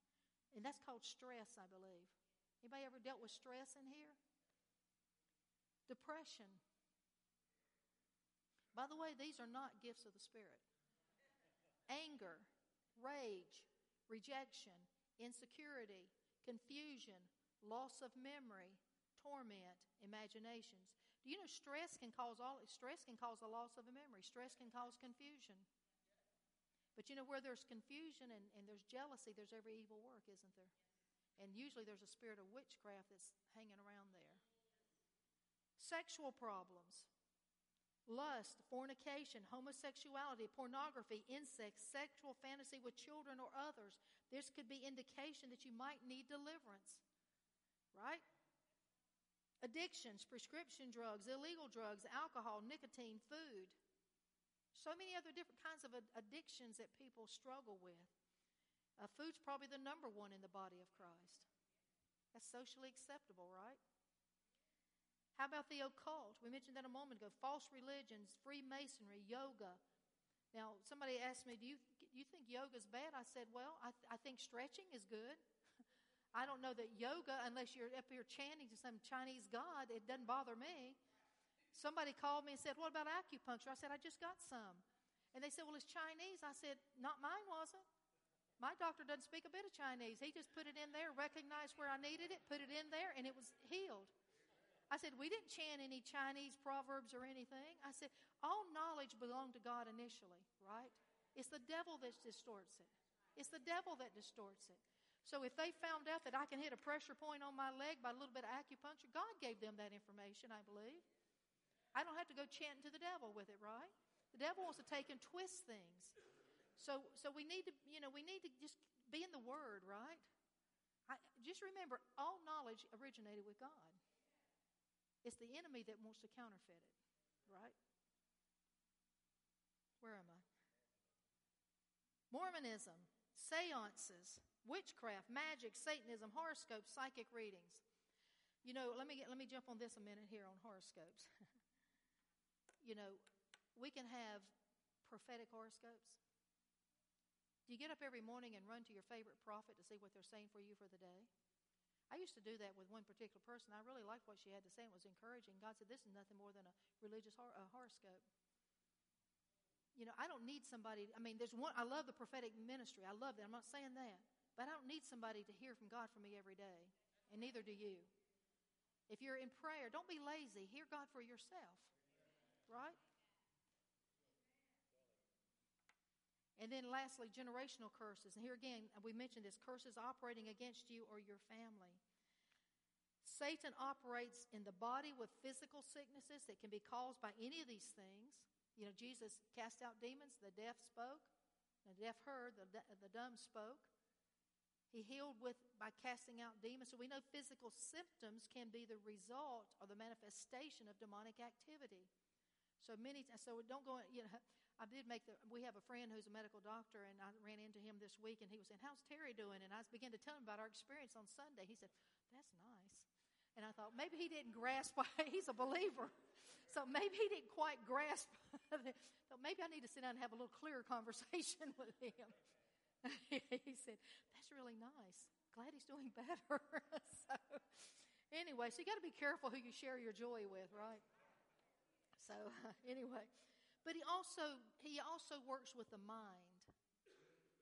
And that's called stress, I believe. Anybody ever dealt with stress in here? Depression. By the way, these are not gifts of the Spirit anger, rage, rejection, insecurity, confusion, loss of memory, torment, imaginations. Do you know stress can cause all stress can cause a loss of a memory. Stress can cause confusion. But you know where there's confusion and, and there's jealousy, there's every evil work, isn't there? And usually there's a spirit of witchcraft that's hanging around there. Sexual problems lust, fornication, homosexuality, pornography, incest, sexual fantasy with children or others. This could be indication that you might need deliverance. Right? Addictions, prescription drugs, illegal drugs, alcohol, nicotine, food. So many other different kinds of addictions that people struggle with. Uh, food's probably the number one in the body of Christ. That's socially acceptable, right? How about the occult? We mentioned that a moment ago. False religions, Freemasonry, yoga. Now, somebody asked me, Do you, you think yoga's bad? I said, Well, I, th- I think stretching is good. I don't know that yoga, unless you're up here chanting to some Chinese god, it doesn't bother me. Somebody called me and said, What about acupuncture? I said, I just got some. And they said, Well, it's Chinese. I said, Not mine wasn't. My doctor doesn't speak a bit of Chinese. He just put it in there, recognized where I needed it, put it in there, and it was healed. I said, we didn't chant any Chinese proverbs or anything. I said, all knowledge belonged to God initially, right? It's the devil that distorts it. It's the devil that distorts it. So if they found out that I can hit a pressure point on my leg by a little bit of acupuncture, God gave them that information, I believe. I don't have to go chanting to the devil with it, right? The devil wants to take and twist things. So, so we need to, you know, we need to just be in the Word, right? I, just remember, all knowledge originated with God. It's the enemy that wants to counterfeit it, right? Where am I? Mormonism, seances, witchcraft, magic, Satanism, horoscopes, psychic readings. You know, let me get, let me jump on this a minute here on horoscopes. you know, we can have prophetic horoscopes. Do you get up every morning and run to your favorite prophet to see what they're saying for you for the day? I used to do that with one particular person. I really liked what she had to say and was encouraging. God said, This is nothing more than a religious hor- a horoscope. You know, I don't need somebody. I mean, there's one, I love the prophetic ministry. I love that. I'm not saying that. But I don't need somebody to hear from God for me every day, and neither do you. If you're in prayer, don't be lazy. Hear God for yourself, right? And then lastly, generational curses. And here again, we mentioned this curses operating against you or your family. Satan operates in the body with physical sicknesses that can be caused by any of these things. You know, Jesus cast out demons, the deaf spoke, the deaf heard, the, the dumb spoke. He healed with by casting out demons. So we know physical symptoms can be the result or the manifestation of demonic activity. So many so don't go you know I did make the we have a friend who's a medical doctor and I ran into him this week and he was saying, How's Terry doing? And I began to tell him about our experience on Sunday. He said, That's nice. And I thought maybe he didn't grasp why he's a believer. So maybe he didn't quite grasp. so maybe I need to sit down and have a little clearer conversation with him. he said, That's really nice. Glad he's doing better. so, anyway, so you got to be careful who you share your joy with, right? So, uh, anyway, but he also he also works with the mind.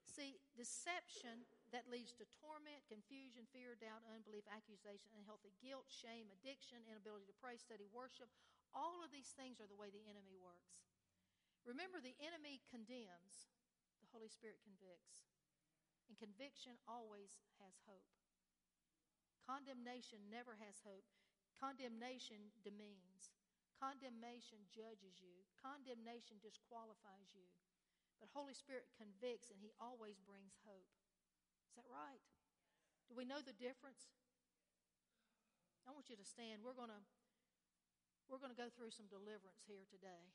See, deception that leads to torment, confusion, fear, doubt, unbelief, accusation, unhealthy guilt, shame, addiction, inability to pray, study, worship. All of these things are the way the enemy works. Remember, the enemy condemns, the Holy Spirit convicts. And conviction always has hope. Condemnation never has hope. Condemnation demeans. Condemnation judges you. Condemnation disqualifies you. But Holy Spirit convicts and He always brings hope. Is that right? Do we know the difference? I want you to stand. We're going to we're going to go through some deliverance here today.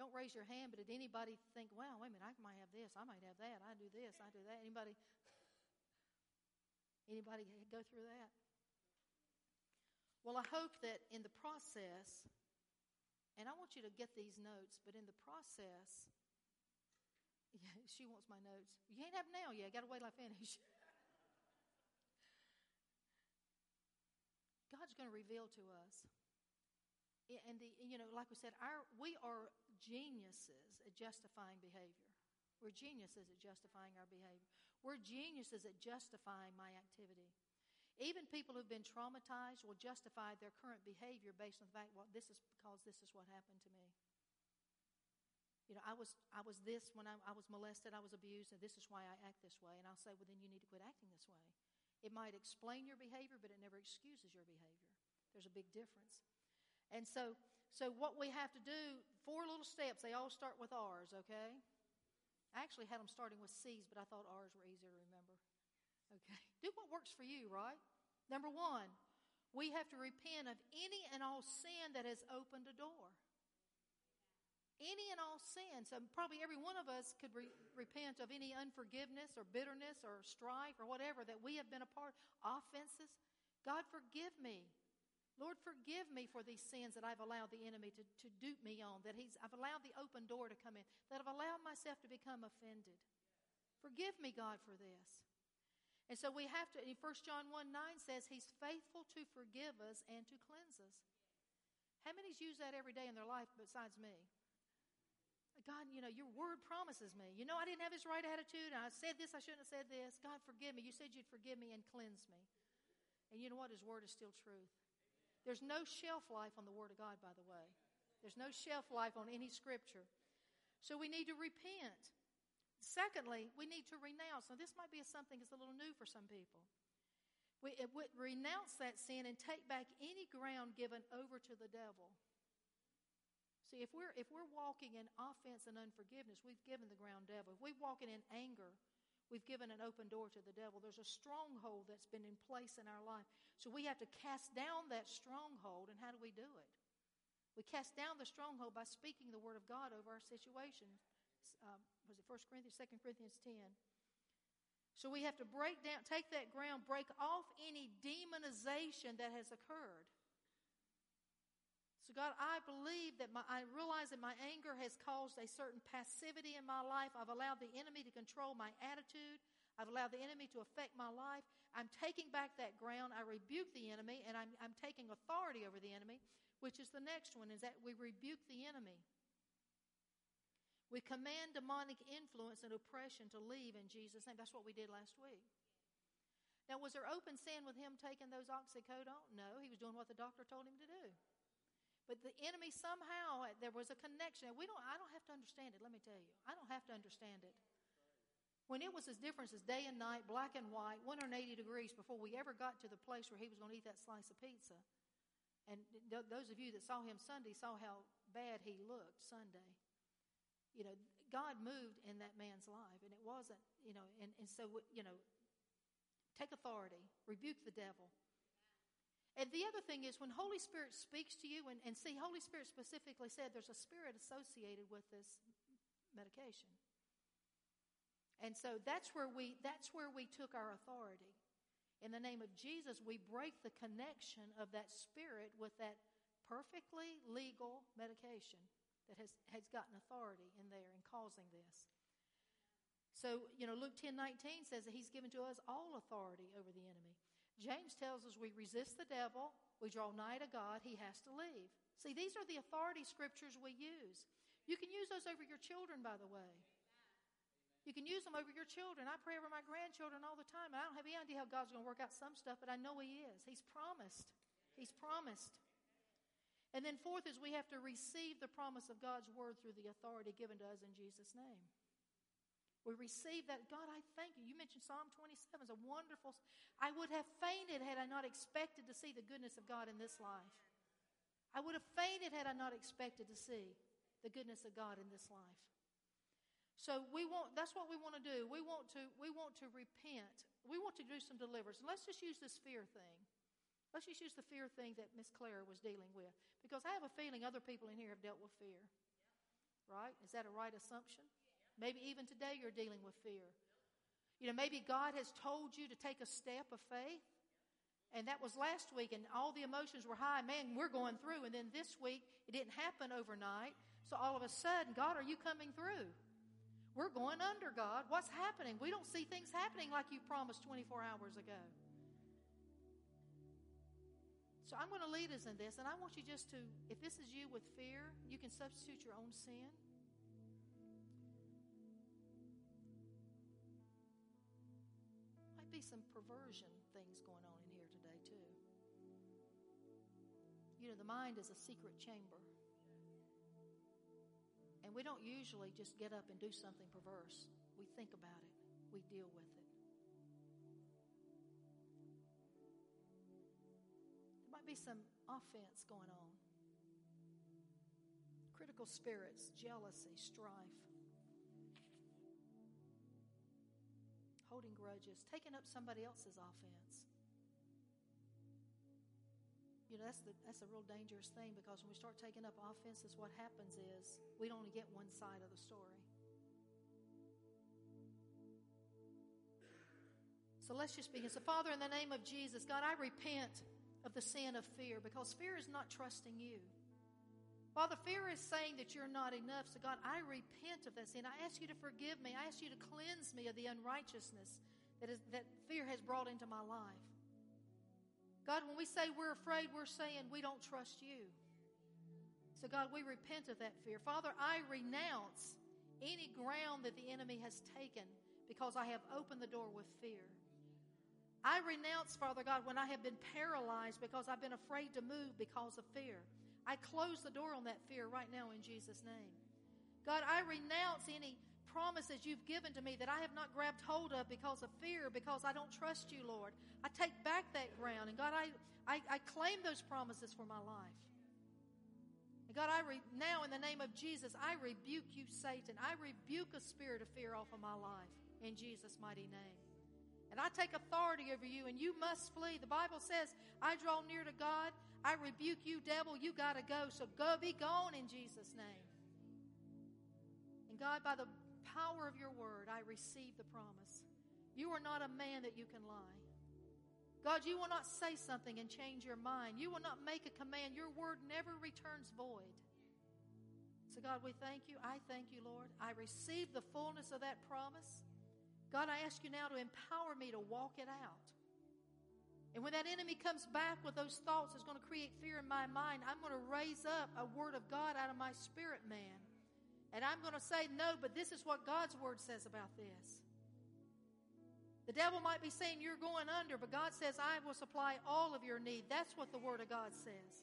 Don't raise your hand, but did anybody think, wow, wait a minute, I might have this, I might have that, I do this, I do that? Anybody anybody go through that? Well, I hope that in the process, and I want you to get these notes, but in the process, yeah, she wants my notes. You can't have now, yeah, gotta wait till I finish. God's going to reveal to us. And the, you know, like we said, our we are geniuses at justifying behavior. We're geniuses at justifying our behavior. We're geniuses at justifying my activity. Even people who've been traumatized will justify their current behavior based on the fact, well, this is because this is what happened to me. You know, I was I was this when I, I was molested, I was abused, and this is why I act this way. And I'll say, well, then you need to quit acting this way. It might explain your behavior, but it never excuses your behavior. There's a big difference. And so, so what we have to do, four little steps, they all start with R's, okay? I actually had them starting with C's, but I thought R's were easier to remember. Okay. Do what works for you, right? Number one, we have to repent of any and all sin that has opened a door. Any and all sin. So, probably every one of us could re- repent of any unforgiveness or bitterness or strife or whatever that we have been a part offenses. God, forgive me. Lord, forgive me for these sins that I've allowed the enemy to, to dupe me on, that he's, I've allowed the open door to come in, that I've allowed myself to become offended. Forgive me, God, for this. And so we have to, in 1 John 1 9 says, He's faithful to forgive us and to cleanse us. How many's use that every day in their life besides me? God, you know, your word promises me. You know, I didn't have this right attitude, I said this, I shouldn't have said this. God, forgive me. You said you'd forgive me and cleanse me. And you know what? His word is still truth. There's no shelf life on the word of God, by the way. There's no shelf life on any scripture. So we need to repent. Secondly, we need to renounce. Now, this might be something that's a little new for some people. We, renounce that sin and take back any ground given over to the devil. See, if we're, if we're walking in offense and unforgiveness, we've given the ground devil. If we're walking in anger, we've given an open door to the devil. There's a stronghold that's been in place in our life. So we have to cast down that stronghold. And how do we do it? We cast down the stronghold by speaking the word of God over our situation. Um, was it 1 Corinthians, 2 Corinthians 10? So we have to break down, take that ground, break off any demonization that has occurred. So, God, I believe that my, I realize that my anger has caused a certain passivity in my life. I've allowed the enemy to control my attitude. I've allowed the enemy to affect my life. I'm taking back that ground. I rebuke the enemy, and I'm, I'm taking authority over the enemy, which is the next one, is that we rebuke the enemy. We command demonic influence and oppression to leave in Jesus' name. That's what we did last week. Now, was there open sin with him taking those oxycodone? No, he was doing what the doctor told him to do. But the enemy somehow uh, there was a connection. We don't. I don't have to understand it. Let me tell you, I don't have to understand it. When it was as different as day and night, black and white, 180 degrees before we ever got to the place where he was going to eat that slice of pizza. And th- those of you that saw him Sunday saw how bad he looked Sunday. You know, God moved in that man's life, and it wasn't, you know, and, and so, you know, take authority, rebuke the devil. And the other thing is when Holy Spirit speaks to you, and, and see, Holy Spirit specifically said there's a spirit associated with this medication. And so that's where we that's where we took our authority. In the name of Jesus, we break the connection of that spirit with that perfectly legal medication that has, has gotten authority in there in causing this. So, you know, Luke 10 19 says that he's given to us all authority over the enemy. James tells us we resist the devil, we draw nigh to God, he has to leave. See, these are the authority scriptures we use. You can use those over your children, by the way. You can use them over your children. I pray over my grandchildren all the time. I don't have any idea how God's going to work out some stuff, but I know He is. He's promised. He's promised. And then, fourth, is we have to receive the promise of God's word through the authority given to us in Jesus' name. We receive that. God, I thank you. You mentioned Psalm 27 is a wonderful. I would have fainted had I not expected to see the goodness of God in this life. I would have fainted had I not expected to see the goodness of God in this life. So we want that's what we want to do. We want to we want to repent. We want to do some deliverance. And let's just use this fear thing. Let's just use the fear thing that Miss Claire was dealing with. Because I have a feeling other people in here have dealt with fear. Right? Is that a right assumption? Maybe even today you're dealing with fear. You know, maybe God has told you to take a step of faith. And that was last week, and all the emotions were high. Man, we're going through. And then this week, it didn't happen overnight. So all of a sudden, God, are you coming through? We're going under, God. What's happening? We don't see things happening like you promised 24 hours ago. So I'm going to lead us in this, and I want you just to, if this is you with fear, you can substitute your own sin. Might be some perversion things going on in here today, too. You know, the mind is a secret chamber. And we don't usually just get up and do something perverse. We think about it, we deal with it. Might be some offense going on. Critical spirits, jealousy, strife, holding grudges, taking up somebody else's offense. You know, that's, the, that's a real dangerous thing because when we start taking up offenses, what happens is we only get one side of the story. So let's just begin. So, Father, in the name of Jesus, God, I repent of the sin of fear because fear is not trusting you. Father, fear is saying that you're not enough. So, God, I repent of that sin. I ask you to forgive me. I ask you to cleanse me of the unrighteousness that, is, that fear has brought into my life. God, when we say we're afraid, we're saying we don't trust you. So, God, we repent of that fear. Father, I renounce any ground that the enemy has taken because I have opened the door with fear. I renounce, Father God, when I have been paralyzed because I've been afraid to move because of fear. I close the door on that fear right now in Jesus' name. God, I renounce any promises you've given to me that I have not grabbed hold of because of fear, because I don't trust you, Lord. I take back that ground. And God, I, I, I claim those promises for my life. And God, I re, now in the name of Jesus, I rebuke you, Satan. I rebuke a spirit of fear off of my life in Jesus' mighty name. And I take authority over you, and you must flee. The Bible says, I draw near to God. I rebuke you, devil. You got to go. So go, be gone in Jesus' name. And God, by the power of your word, I receive the promise. You are not a man that you can lie. God, you will not say something and change your mind. You will not make a command. Your word never returns void. So, God, we thank you. I thank you, Lord. I receive the fullness of that promise. God, I ask you now to empower me to walk it out. And when that enemy comes back with those thoughts that's going to create fear in my mind, I'm going to raise up a word of God out of my spirit man. And I'm going to say, no, but this is what God's word says about this. The devil might be saying you're going under, but God says, I will supply all of your need. That's what the word of God says.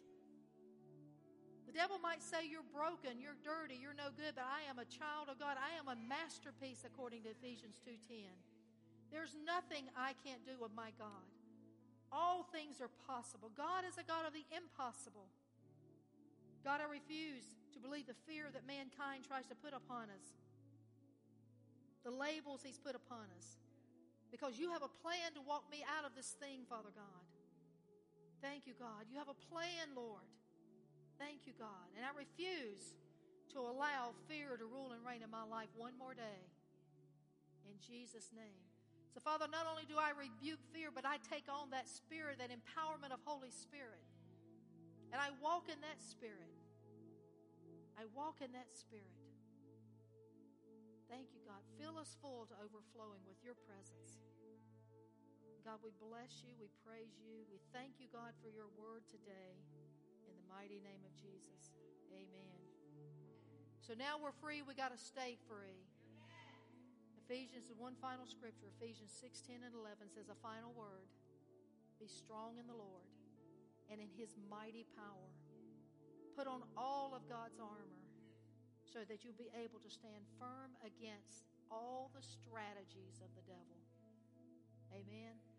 The devil might say you're broken, you're dirty, you're no good, but I am a child of God. I am a masterpiece according to Ephesians 2:10. There's nothing I can't do with my God. All things are possible. God is a God of the impossible. God, I refuse to believe the fear that mankind tries to put upon us the labels He's put upon us. Because you have a plan to walk me out of this thing, Father God. Thank you, God. You have a plan, Lord. Thank you, God. And I refuse to allow fear to rule and reign in my life one more day. In Jesus' name. So, Father, not only do I rebuke fear, but I take on that spirit, that empowerment of Holy Spirit. And I walk in that spirit. I walk in that spirit. Thank you, God. Fill us full to overflowing with your presence. God, we bless you. We praise you. We thank you, God, for your word today. Mighty name of Jesus. Amen. So now we're free. We got to stay free. Ephesians, the one final scripture, Ephesians 6, 10, and 11 says a final word. Be strong in the Lord and in his mighty power. Put on all of God's armor so that you'll be able to stand firm against all the strategies of the devil. Amen.